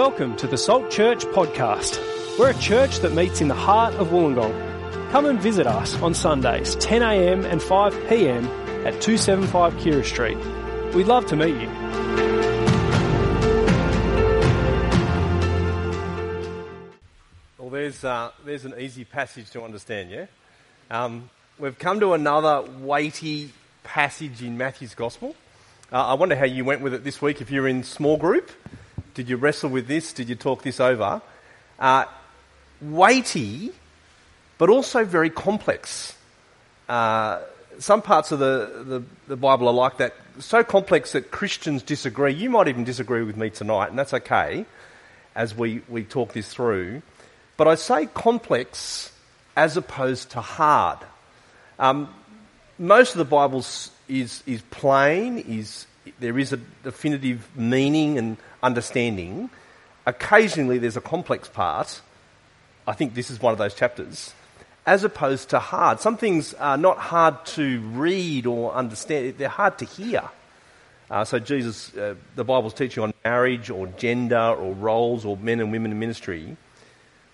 Welcome to the Salt Church podcast. We're a church that meets in the heart of Wollongong. Come and visit us on Sundays, 10am and 5pm at 275 Keira Street. We'd love to meet you. Well, there's, uh, there's an easy passage to understand, yeah? Um, we've come to another weighty passage in Matthew's Gospel. Uh, I wonder how you went with it this week if you're in small group. Did you wrestle with this? Did you talk this over? Uh, weighty, but also very complex. Uh, some parts of the, the, the, Bible are like that, so complex that Christians disagree. You might even disagree with me tonight, and that's okay as we, we talk this through. But I say complex as opposed to hard. Um, most of the Bible is, is plain, is, there is a definitive meaning and understanding. Occasionally there's a complex part. I think this is one of those chapters. As opposed to hard. Some things are not hard to read or understand, they're hard to hear. Uh, so Jesus, uh, the Bible's teaching on marriage or gender or roles or men and women in ministry.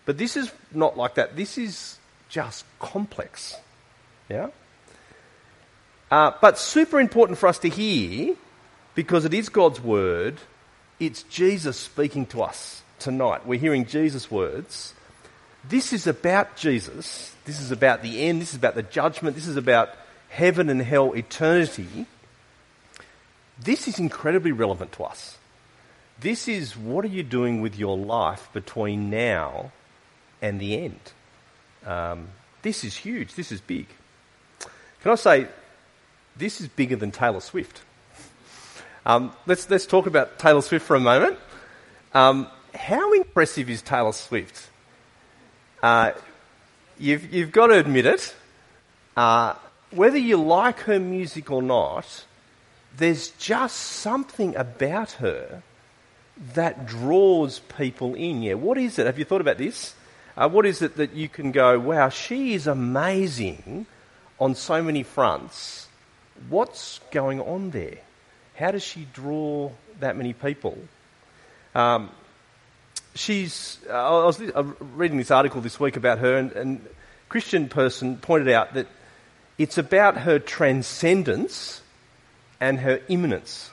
But this is not like that. This is just complex. Yeah? Uh, but super important for us to hear because it is God's word it's Jesus speaking to us tonight. We're hearing Jesus' words. This is about Jesus. This is about the end. This is about the judgment. This is about heaven and hell, eternity. This is incredibly relevant to us. This is what are you doing with your life between now and the end? Um, this is huge. This is big. Can I say, this is bigger than Taylor Swift? Um, let's, let's talk about Taylor Swift for a moment. Um, how impressive is Taylor Swift? Uh, you've, you've got to admit it. Uh, whether you like her music or not, there's just something about her that draws people in. Yeah, what is it? Have you thought about this? Uh, what is it that you can go, wow, she is amazing on so many fronts? What's going on there? How does she draw that many people? Um, she's. Uh, I was uh, reading this article this week about her, and, and a Christian person pointed out that it's about her transcendence and her immanence.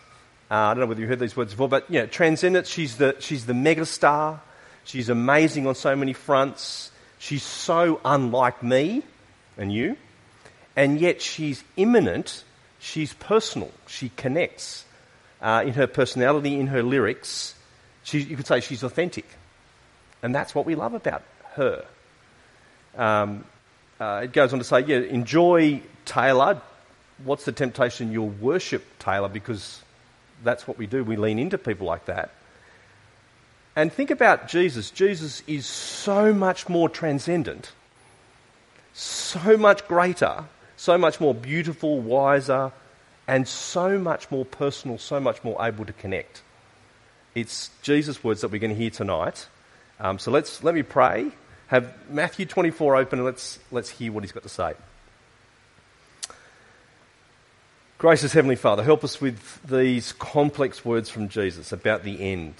Uh, I don't know whether you heard these words before, but yeah, transcendence. She's the she's the megastar. She's amazing on so many fronts. She's so unlike me and you, and yet she's immanent she's personal. She connects uh, in her personality, in her lyrics. She, you could say she's authentic. And that's what we love about her. Um, uh, it goes on to say, yeah, enjoy Taylor. What's the temptation? You'll worship Taylor because that's what we do. We lean into people like that. And think about Jesus. Jesus is so much more transcendent, so much greater so much more beautiful, wiser, and so much more personal, so much more able to connect. It's Jesus' words that we're going to hear tonight. Um, so let's let me pray. Have Matthew 24 open and let's let's hear what he's got to say. Gracious Heavenly Father, help us with these complex words from Jesus about the end.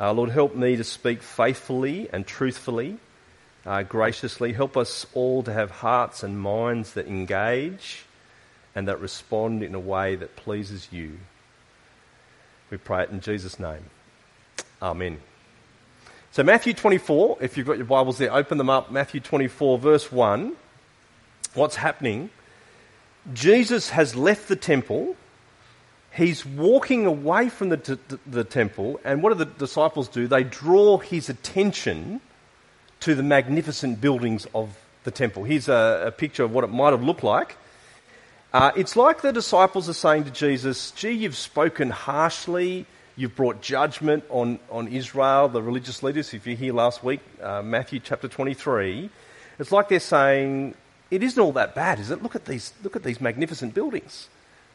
Uh, Lord, help me to speak faithfully and truthfully uh, graciously. Help us all to have hearts and minds that engage and that respond in a way that pleases you. We pray it in Jesus' name. Amen. So, Matthew 24, if you've got your Bibles there, open them up. Matthew 24, verse 1. What's happening? Jesus has left the temple. He's walking away from the, t- the temple. And what do the disciples do? They draw his attention to the magnificent buildings of the temple. Here's a, a picture of what it might have looked like. Uh, it's like the disciples are saying to Jesus, Gee, you've spoken harshly. You've brought judgment on, on Israel, the religious leaders. If you're here last week, uh, Matthew chapter 23, it's like they're saying, It isn't all that bad, is it? Look at these, look at these magnificent buildings.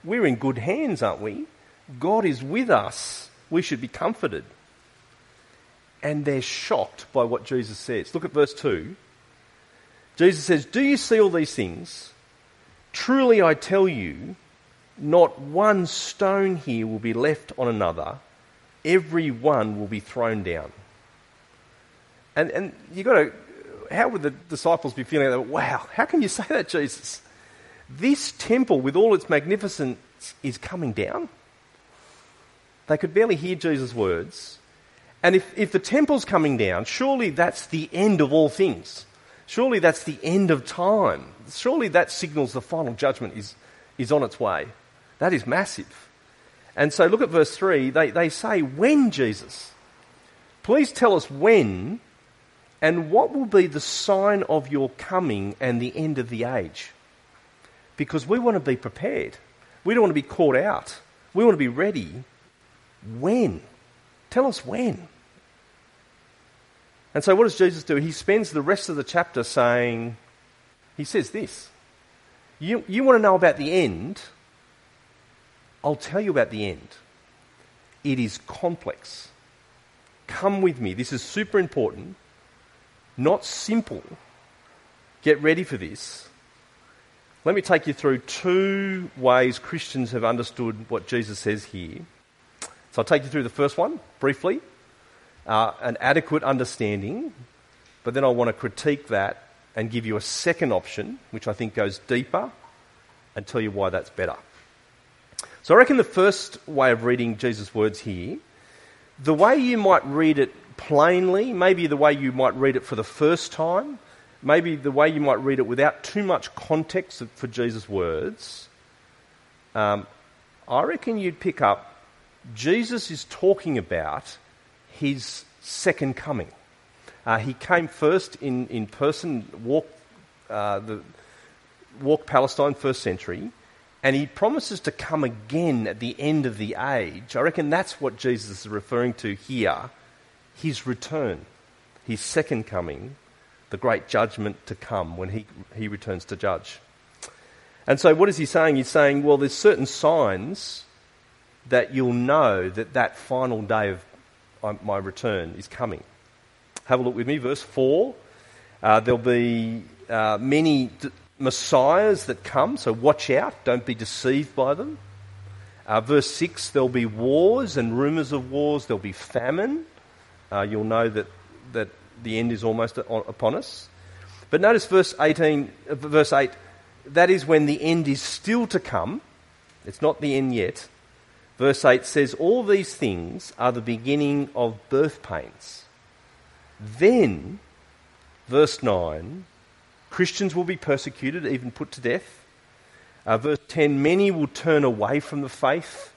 We're in good hands, aren't we? God is with us. We should be comforted and they're shocked by what Jesus says. Look at verse 2. Jesus says, Do you see all these things? Truly I tell you, not one stone here will be left on another every one will be thrown down. And, and you've got to, how would the disciples be feeling? Like, wow, how can you say that, Jesus? This temple with all its magnificence is coming down. They could barely hear Jesus' words. And if, if the temple's coming down, surely that's the end of all things. Surely that's the end of time. Surely that signals the final judgment is, is on its way. That is massive. And so look at verse 3. They, they say, When, Jesus? Please tell us when, and what will be the sign of your coming and the end of the age? Because we want to be prepared. We don't want to be caught out. We want to be ready. When? Tell us when. And so, what does Jesus do? He spends the rest of the chapter saying, He says this You, you want to know about the end? I'll tell you about the end. It is complex. Come with me. This is super important, not simple. Get ready for this. Let me take you through two ways Christians have understood what Jesus says here. So I'll take you through the first one briefly, uh, an adequate understanding, but then I want to critique that and give you a second option, which I think goes deeper, and tell you why that's better. So I reckon the first way of reading Jesus' words here, the way you might read it plainly, maybe the way you might read it for the first time, maybe the way you might read it without too much context for Jesus' words, um, I reckon you'd pick up Jesus is talking about his second coming. Uh, he came first in, in person, walked, uh, the, walked Palestine first century, and he promises to come again at the end of the age. I reckon that's what Jesus is referring to here his return, his second coming, the great judgment to come when he, he returns to judge. And so, what is he saying? He's saying, well, there's certain signs that you'll know that that final day of my return is coming. Have a look with me, verse 4. Uh, there'll be uh, many d- messiahs that come, so watch out, don't be deceived by them. Uh, verse 6 there'll be wars and rumours of wars, there'll be famine. Uh, you'll know that, that the end is almost upon us. But notice verse 18, uh, verse 8, that is when the end is still to come. It's not the end yet. Verse 8 says, All these things are the beginning of birth pains. Then, verse 9, Christians will be persecuted, even put to death. Uh, verse 10 Many will turn away from the faith.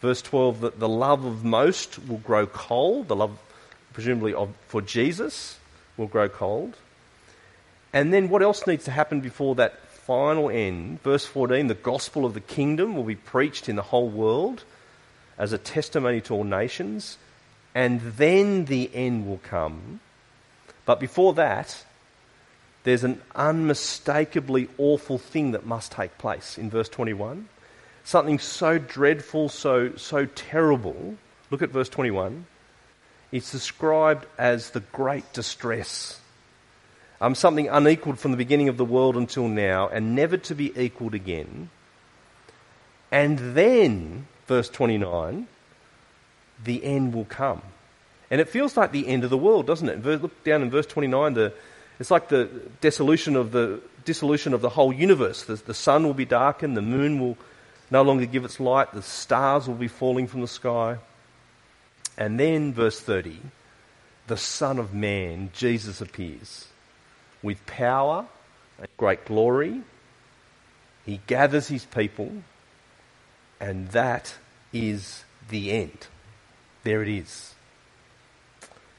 Verse 12 that the love of most will grow cold. The love, presumably, of, for Jesus will grow cold. And then what else needs to happen before that final end? Verse 14 the gospel of the kingdom will be preached in the whole world as a testimony to all nations. And then the end will come. But before that, there's an unmistakably awful thing that must take place in verse 21. Something so dreadful, so, so terrible. Look at verse 21. It's described as the great distress. Um, something unequaled from the beginning of the world until now and never to be equaled again. And then, verse 29, the end will come. And it feels like the end of the world, doesn't it? Look down in verse 29, the, it's like the dissolution of the dissolution of the whole universe. The, the sun will be darkened, the moon will no longer give its light, the stars will be falling from the sky. And then, verse 30, the Son of Man, Jesus, appears with power and great glory. He gathers his people, and that is the end. There it is.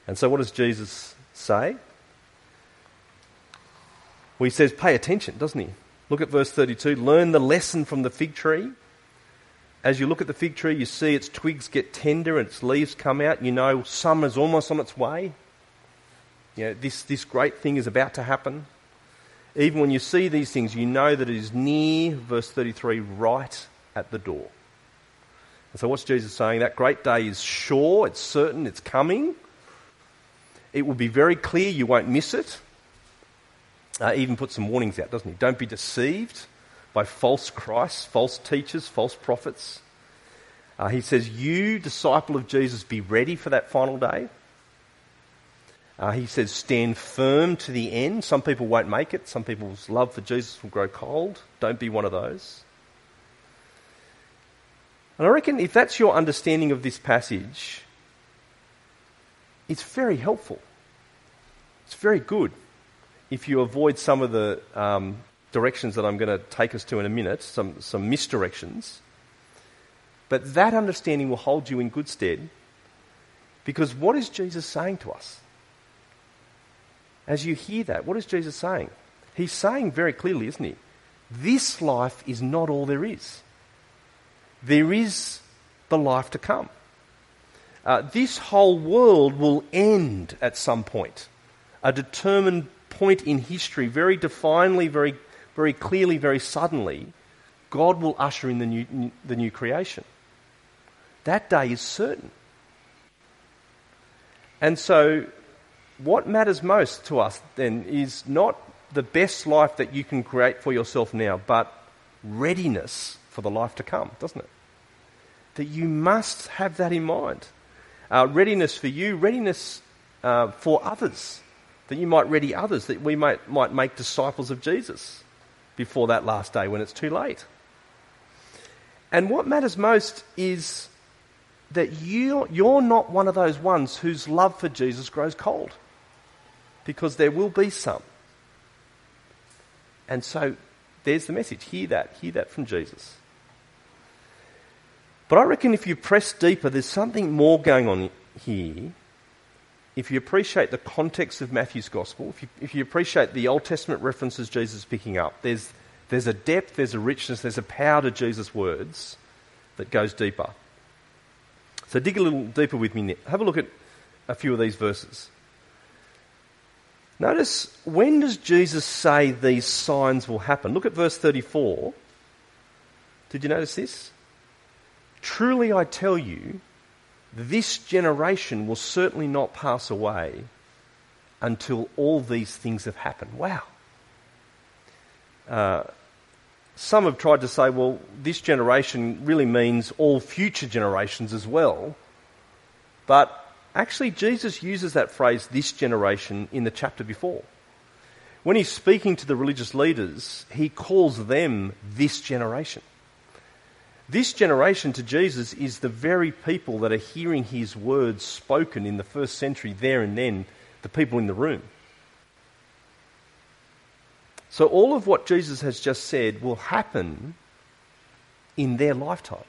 And so, what does Jesus say? Well, he says, pay attention, doesn't he? Look at verse 32. Learn the lesson from the fig tree. As you look at the fig tree, you see its twigs get tender and its leaves come out. You know summer's almost on its way. You know, this, this great thing is about to happen. Even when you see these things, you know that it is near, verse 33, right at the door. And so, what's Jesus saying? That great day is sure, it's certain, it's coming. It will be very clear, you won't miss it. Uh, even puts some warnings out, doesn't he? Don't be deceived by false Christs, false teachers, false prophets. Uh, he says, You, disciple of Jesus, be ready for that final day. Uh, he says, Stand firm to the end. Some people won't make it. Some people's love for Jesus will grow cold. Don't be one of those. And I reckon if that's your understanding of this passage, it's very helpful. It's very good if you avoid some of the um, directions that I'm going to take us to in a minute, some, some misdirections. But that understanding will hold you in good stead because what is Jesus saying to us? As you hear that, what is Jesus saying? He's saying very clearly, isn't he? This life is not all there is. There is the life to come. Uh, this whole world will end at some point, a determined point in history, very definedly, very, very clearly, very suddenly. God will usher in the new, the new creation. That day is certain. And so, what matters most to us then is not the best life that you can create for yourself now, but readiness for the life to come, doesn't it? That you must have that in mind. Uh, readiness for you, readiness uh, for others, that you might ready others, that we might, might make disciples of Jesus before that last day when it's too late. And what matters most is that you, you're not one of those ones whose love for Jesus grows cold, because there will be some. And so there's the message. Hear that. Hear that from Jesus. But I reckon if you press deeper, there's something more going on here. If you appreciate the context of Matthew's gospel, if you, if you appreciate the Old Testament references Jesus is picking up, there's, there's a depth, there's a richness, there's a power to Jesus' words that goes deeper. So dig a little deeper with me. Have a look at a few of these verses. Notice when does Jesus say these signs will happen? Look at verse 34. Did you notice this? Truly I tell you, this generation will certainly not pass away until all these things have happened. Wow. Uh, some have tried to say, well, this generation really means all future generations as well. But actually, Jesus uses that phrase, this generation, in the chapter before. When he's speaking to the religious leaders, he calls them this generation. This generation to Jesus is the very people that are hearing his words spoken in the first century, there and then, the people in the room. So, all of what Jesus has just said will happen in their lifetime.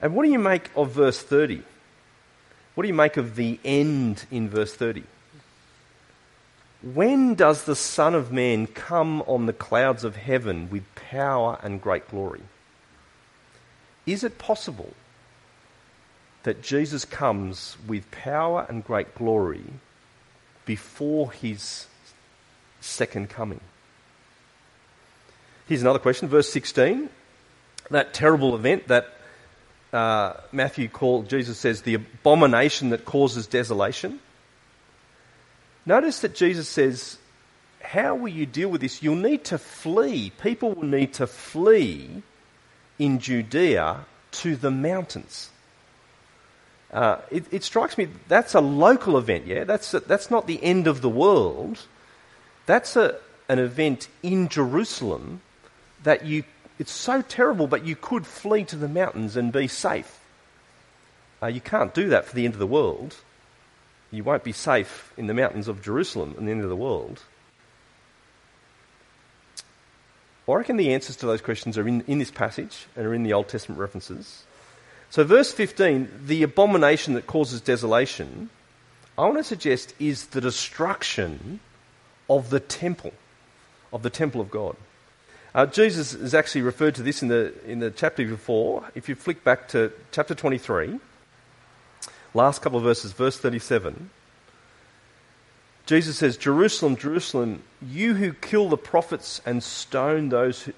And what do you make of verse 30? What do you make of the end in verse 30? When does the Son of Man come on the clouds of heaven with power and great glory? Is it possible that Jesus comes with power and great glory before his second coming? Here's another question, verse 16. That terrible event that uh, Matthew called, Jesus says, the abomination that causes desolation. Notice that Jesus says, How will you deal with this? You'll need to flee. People will need to flee in Judea to the mountains. Uh, it, it, strikes me that's a local event, yeah? That's, a, that's not the end of the world. That's a, an event in Jerusalem that you, it's so terrible, but you could flee to the mountains and be safe. Uh, you can't do that for the end of the world you won't be safe in the mountains of Jerusalem and the end of the world. I reckon the answers to those questions are in, in this passage and are in the Old Testament references. So, verse 15, the abomination that causes desolation, I want to suggest is the destruction of the temple, of the temple of God. Uh, Jesus has actually referred to this in the, in the chapter before. If you flick back to chapter 23, last couple of verses, verse 37, Jesus says, Jerusalem, Jerusalem, you who kill the prophets and stone those who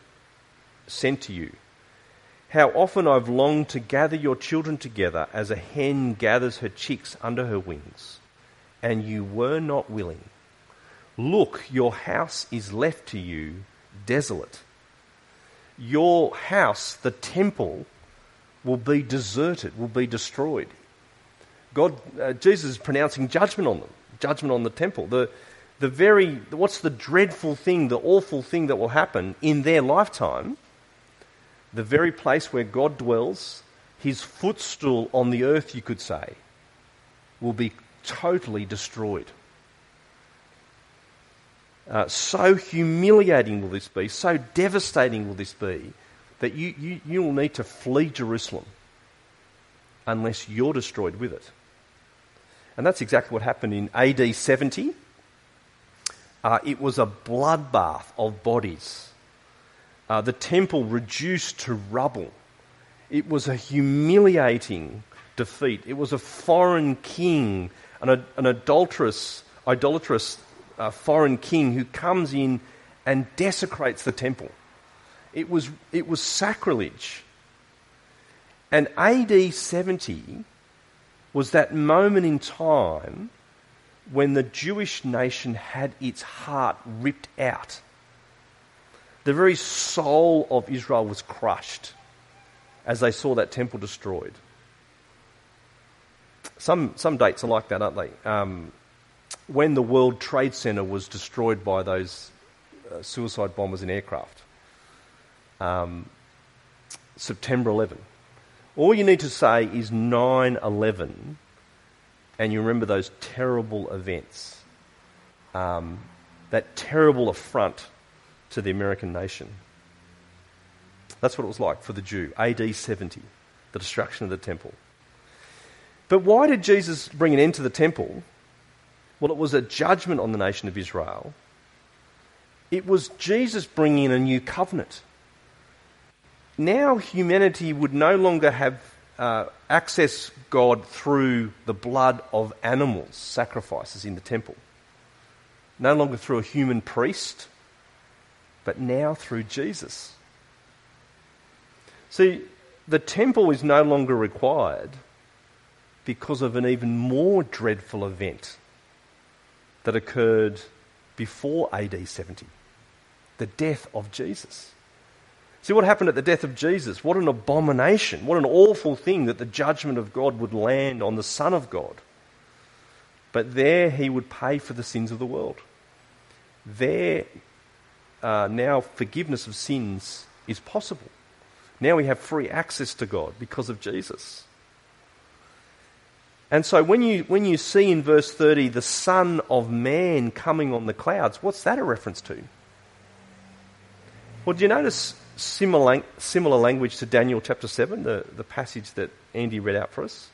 sent to you. How often I've longed to gather your children together as a hen gathers her chicks under her wings, and you were not willing. Look, your house is left to you desolate. your house, the temple, will be deserted, will be destroyed. God, uh, Jesus is pronouncing judgment on them, judgment on the temple. The, the very, what's the dreadful thing, the awful thing that will happen in their lifetime? The very place where God dwells, his footstool on the earth, you could say, will be totally destroyed. Uh, so humiliating will this be, so devastating will this be, that you, you, you will need to flee Jerusalem unless you're destroyed with it. And that's exactly what happened in AD 70. Uh, it was a bloodbath of bodies. Uh, the temple reduced to rubble. It was a humiliating defeat. It was a foreign king, an, an adulterous, idolatrous uh, foreign king who comes in and desecrates the temple. It was, it was sacrilege. And AD 70 was that moment in time when the Jewish nation had its heart ripped out. The very soul of Israel was crushed as they saw that temple destroyed. Some, some dates are like that, aren't they? Um, when the World Trade Center was destroyed by those uh, suicide bombers in aircraft, um, September 11. All you need to say is 9 11, and you remember those terrible events, um, that terrible affront to the American nation. That's what it was like for the Jew, AD 70, the destruction of the temple. But why did Jesus bring an end to the temple? Well, it was a judgment on the nation of Israel. It was Jesus bringing in a new covenant. Now humanity would no longer have uh, access God through the blood of animals, sacrifices in the temple. No longer through a human priest, but now through Jesus. See, the temple is no longer required because of an even more dreadful event that occurred before AD 70 the death of Jesus. See what happened at the death of Jesus? What an abomination, what an awful thing that the judgment of God would land on the Son of God. But there he would pay for the sins of the world. There, uh, now forgiveness of sins is possible. Now we have free access to God because of Jesus. And so when you, when you see in verse 30 the Son of Man coming on the clouds, what's that a reference to? Well, do you notice similar, similar language to Daniel chapter 7, the, the passage that Andy read out for us?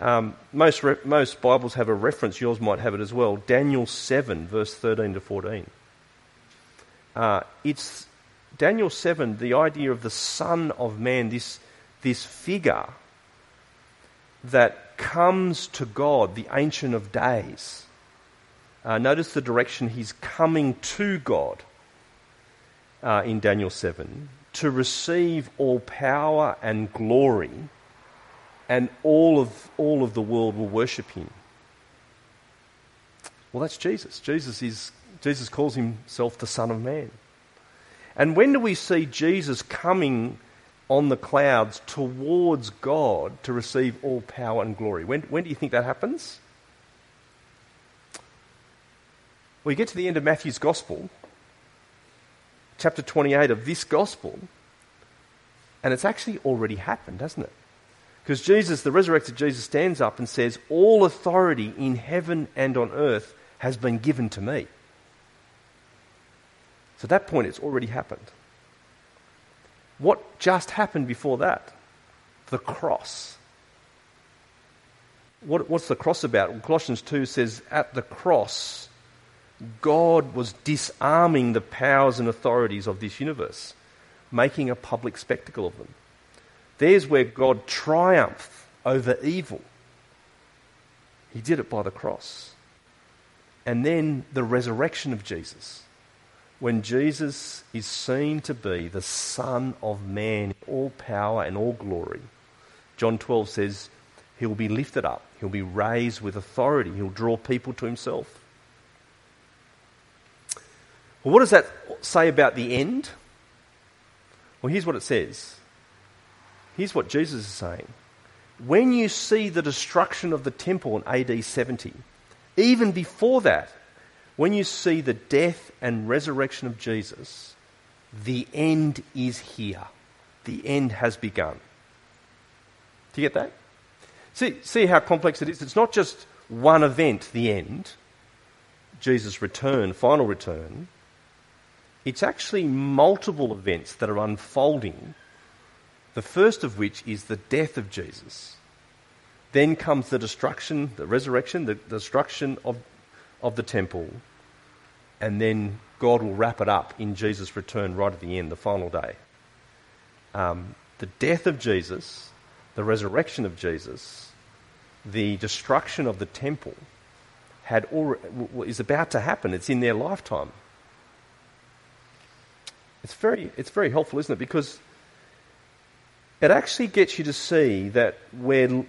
Um, most, re- most Bibles have a reference, yours might have it as well. Daniel 7, verse 13 to 14. Uh, it's Daniel 7, the idea of the Son of Man, this, this figure that comes to God, the Ancient of Days. Uh, notice the direction he's coming to God uh, in Daniel 7 to receive all power and glory, and all of, all of the world will worship him. Well, that's Jesus. Jesus, is, Jesus calls himself the Son of Man. And when do we see Jesus coming on the clouds towards God to receive all power and glory. When, when do you think that happens? Well, you get to the end of Matthew's Gospel, chapter 28 of this Gospel, and it's actually already happened, hasn't it? Because Jesus, the resurrected Jesus, stands up and says, All authority in heaven and on earth has been given to me. So at that point, it's already happened. What just happened before that? The cross. What, what's the cross about? Well, Colossians 2 says, At the cross, God was disarming the powers and authorities of this universe, making a public spectacle of them. There's where God triumphed over evil. He did it by the cross. And then the resurrection of Jesus when Jesus is seen to be the Son of Man, all power and all glory, John 12 says, He'll be lifted up, He'll be raised with authority, He'll draw people to Himself. Well, what does that say about the end? Well, here's what it says. Here's what Jesus is saying. When you see the destruction of the temple in AD 70, even before that, when you see the death and resurrection of Jesus, the end is here. The end has begun. Do you get that? See, see how complex it is? It's not just one event, the end, Jesus' return, final return. It's actually multiple events that are unfolding, the first of which is the death of Jesus. Then comes the destruction, the resurrection, the destruction of, of the temple, and then God will wrap it up in Jesus' return right at the end, the final day. Um, the death of Jesus, the resurrection of Jesus, the destruction of the temple had already, is about to happen. It's in their lifetime. It's very, it's very helpful, isn't it? Because it actually gets you to see that when,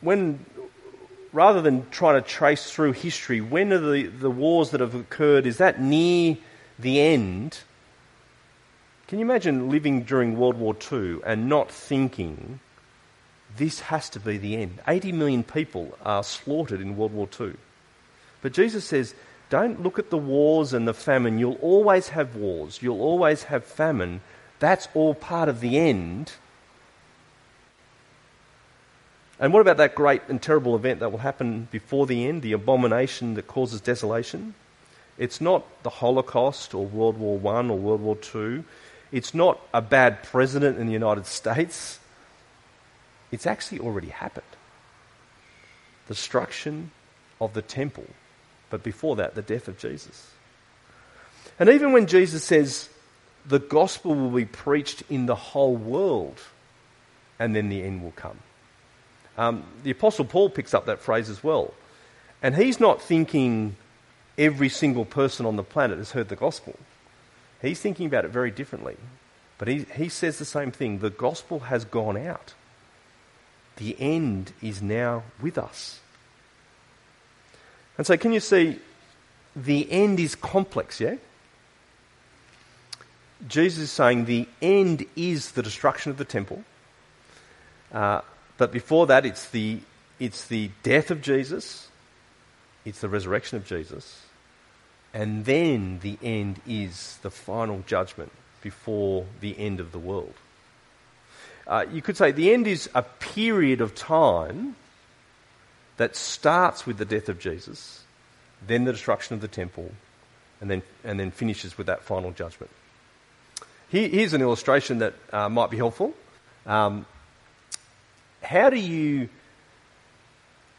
when rather than trying to trace through history, when are the, the wars that have occurred, is that near the end? Can you imagine living during World War II and not thinking this has to be the end? 80 million people are slaughtered in World War II. But Jesus says, don't look at the wars and the famine. You'll always have wars, you'll always have famine. That's all part of the end. And what about that great and terrible event that will happen before the end, the abomination that causes desolation? It's not the Holocaust or World War I or World War II. It's not a bad president in the United States. It's actually already happened. Destruction of the temple, but before that, the death of Jesus. And even when Jesus says the gospel will be preached in the whole world, and then the end will come. Um, the Apostle Paul picks up that phrase as well. And he's not thinking every single person on the planet has heard the gospel. He's thinking about it very differently. But he, he says the same thing the gospel has gone out, the end is now with us. And so, can you see the end is complex, yeah? Jesus is saying the end is the destruction of the temple. Uh, but before that, it's the, it's the death of Jesus, it's the resurrection of Jesus, and then the end is the final judgment before the end of the world. Uh, you could say the end is a period of time that starts with the death of Jesus, then the destruction of the temple, and then, and then finishes with that final judgment. Here, here's an illustration that uh, might be helpful. Um, how do you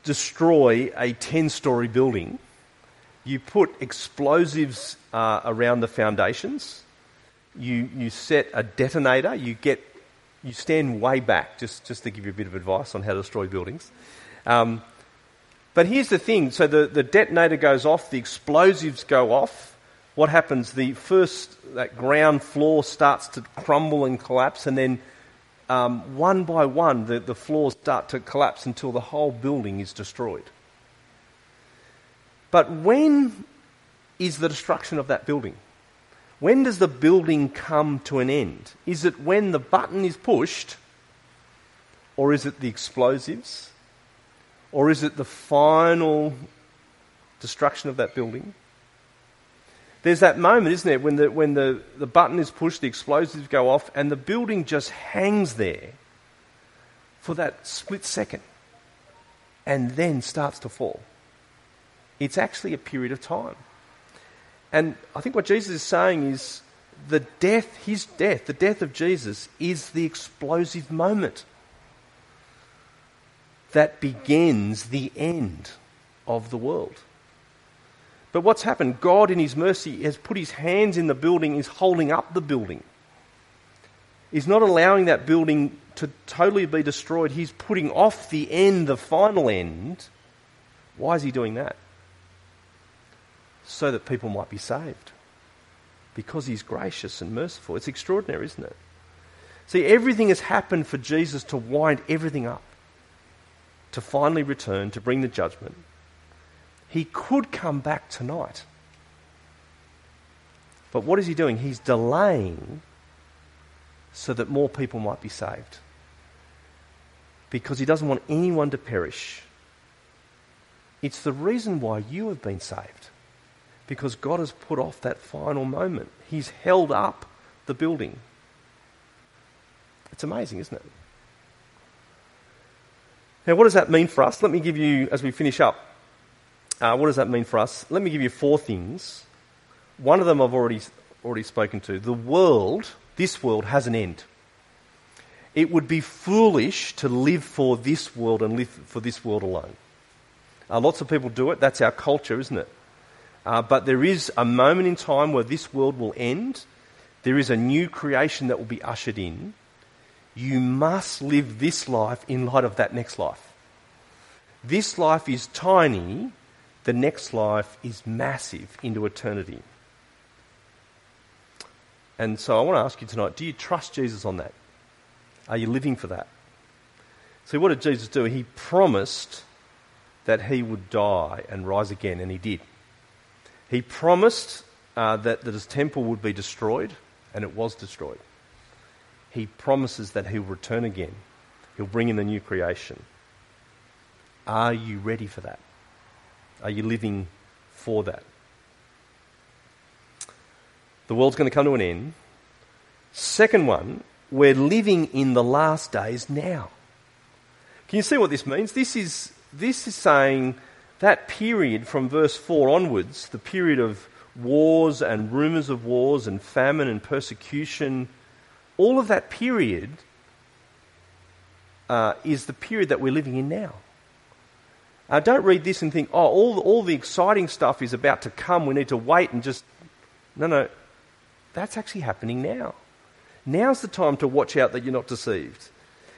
destroy a 10 story building? You put explosives uh, around the foundations. You, you set a detonator. You get you stand way back, just, just to give you a bit of advice on how to destroy buildings. Um, but here's the thing so the, the detonator goes off, the explosives go off. What happens? The first, that ground floor starts to crumble and collapse, and then um, one by one, the, the floors start to collapse until the whole building is destroyed. But when is the destruction of that building? When does the building come to an end? Is it when the button is pushed? Or is it the explosives? Or is it the final destruction of that building? There's that moment, isn't there, when the, when the, the button is pushed, the explosives go off, and the building just hangs there for that split second and then starts to fall. It's actually a period of time. And I think what Jesus is saying is the death, his death, the death of Jesus, is the explosive moment that begins the end of the world. But what's happened? God, in His mercy, has put His hands in the building, is holding up the building. He's not allowing that building to totally be destroyed. He's putting off the end, the final end. Why is He doing that? So that people might be saved. Because He's gracious and merciful. It's extraordinary, isn't it? See, everything has happened for Jesus to wind everything up, to finally return, to bring the judgment. He could come back tonight. But what is he doing? He's delaying so that more people might be saved. Because he doesn't want anyone to perish. It's the reason why you have been saved. Because God has put off that final moment. He's held up the building. It's amazing, isn't it? Now, what does that mean for us? Let me give you, as we finish up, uh, what does that mean for us? Let me give you four things. One of them I've already, already spoken to. The world, this world, has an end. It would be foolish to live for this world and live for this world alone. Uh, lots of people do it. That's our culture, isn't it? Uh, but there is a moment in time where this world will end. There is a new creation that will be ushered in you must live this life in light of that next life. This life is tiny, the next life is massive into eternity. And so I want to ask you tonight do you trust Jesus on that? Are you living for that? See, what did Jesus do? He promised that he would die and rise again, and he did. He promised uh, that, that his temple would be destroyed, and it was destroyed he promises that he'll return again. He'll bring in the new creation. Are you ready for that? Are you living for that? The world's going to come to an end. Second one, we're living in the last days now. Can you see what this means? This is, this is saying that period from verse 4 onwards, the period of wars and rumours of wars and famine and persecution all of that period uh, is the period that we're living in now. Uh, don't read this and think, oh, all, all the exciting stuff is about to come. We need to wait and just. No, no. That's actually happening now. Now's the time to watch out that you're not deceived.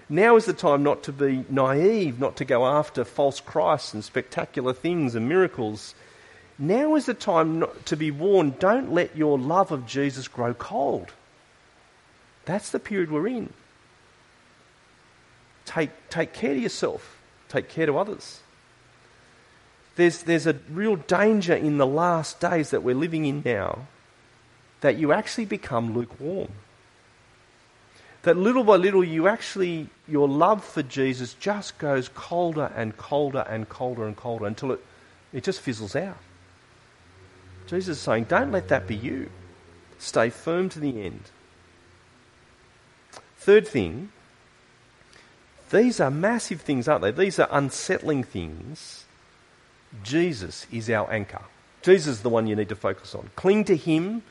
Now is the time not to be naive, not to go after false Christs and spectacular things and miracles. Now is the time to be warned don't let your love of Jesus grow cold. That's the period we're in. Take, take care to yourself, take care to others. There's, there's a real danger in the last days that we're living in now that you actually become lukewarm. That little by little, you actually, your love for Jesus just goes colder and colder and colder and colder until it, it just fizzles out. Jesus is saying, don't let that be you. Stay firm to the end. Third thing, these are massive things, aren't they? These are unsettling things. Jesus is our anchor. Jesus is the one you need to focus on. Cling to Him,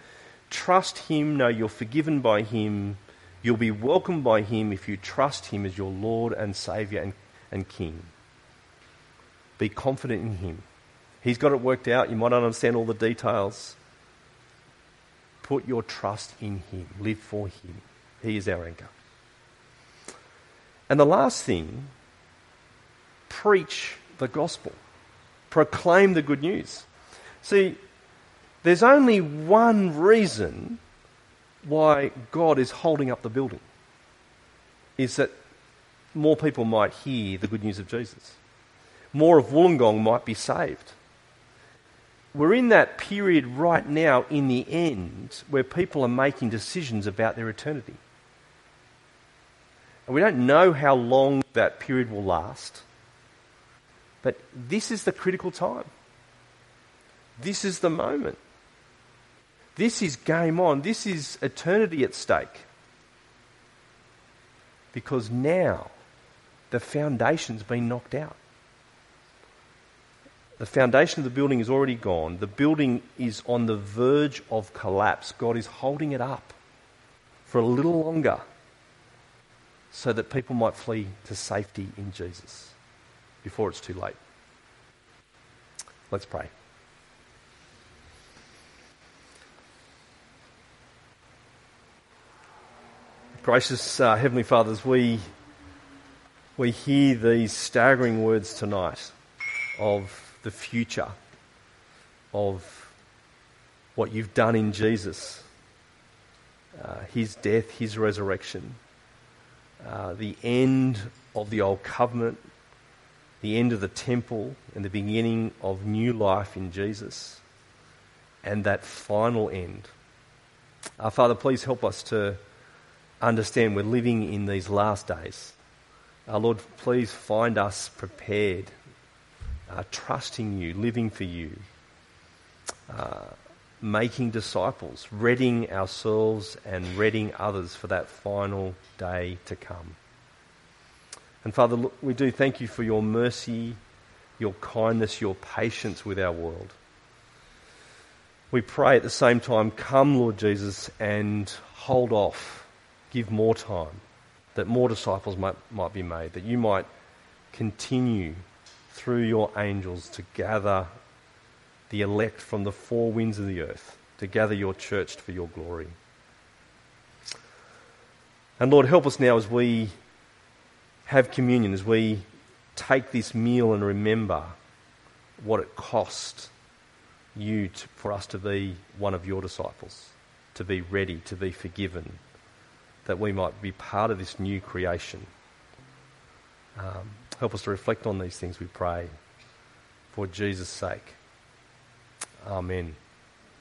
trust Him, know you're forgiven by Him. You'll be welcomed by Him if you trust Him as your Lord and Saviour and, and King. Be confident in Him. He's got it worked out. You might not understand all the details. Put your trust in Him. Live for Him. He is our anchor. And the last thing, preach the gospel, proclaim the good news. See, there's only one reason why God is holding up the building is that more people might hear the good news of Jesus. More of Wollongong might be saved. We're in that period right now in the end where people are making decisions about their eternity. And we don't know how long that period will last. But this is the critical time. This is the moment. This is game on. This is eternity at stake. Because now the foundation's been knocked out. The foundation of the building is already gone. The building is on the verge of collapse. God is holding it up for a little longer so that people might flee to safety in Jesus before it's too late. Let's pray. Gracious uh, Heavenly Fathers, we, we hear these staggering words tonight of the future, of what you've done in Jesus, uh, his death, his resurrection uh, the end of the old covenant, the end of the temple, and the beginning of new life in Jesus, and that final end. Our uh, Father, please help us to, understand we're living in these last days. Uh, Lord, please find us prepared, uh, trusting you, living for you, uh, making disciples, readying ourselves and readying others for that final day to come. And Father, we do thank you for your mercy, your kindness, your patience with our world. We pray at the same time, come, Lord Jesus, and hold off, give more time, that more disciples might, might be made, that you might continue through your angels to gather the elect from the four winds of the earth, to gather your church for your glory. And Lord, help us now as we have communion, as we take this meal and remember what it cost you to, for us to be one of your disciples, to be ready, to be forgiven, that we might be part of this new creation. Um, help us to reflect on these things, we pray, for Jesus' sake. Amen.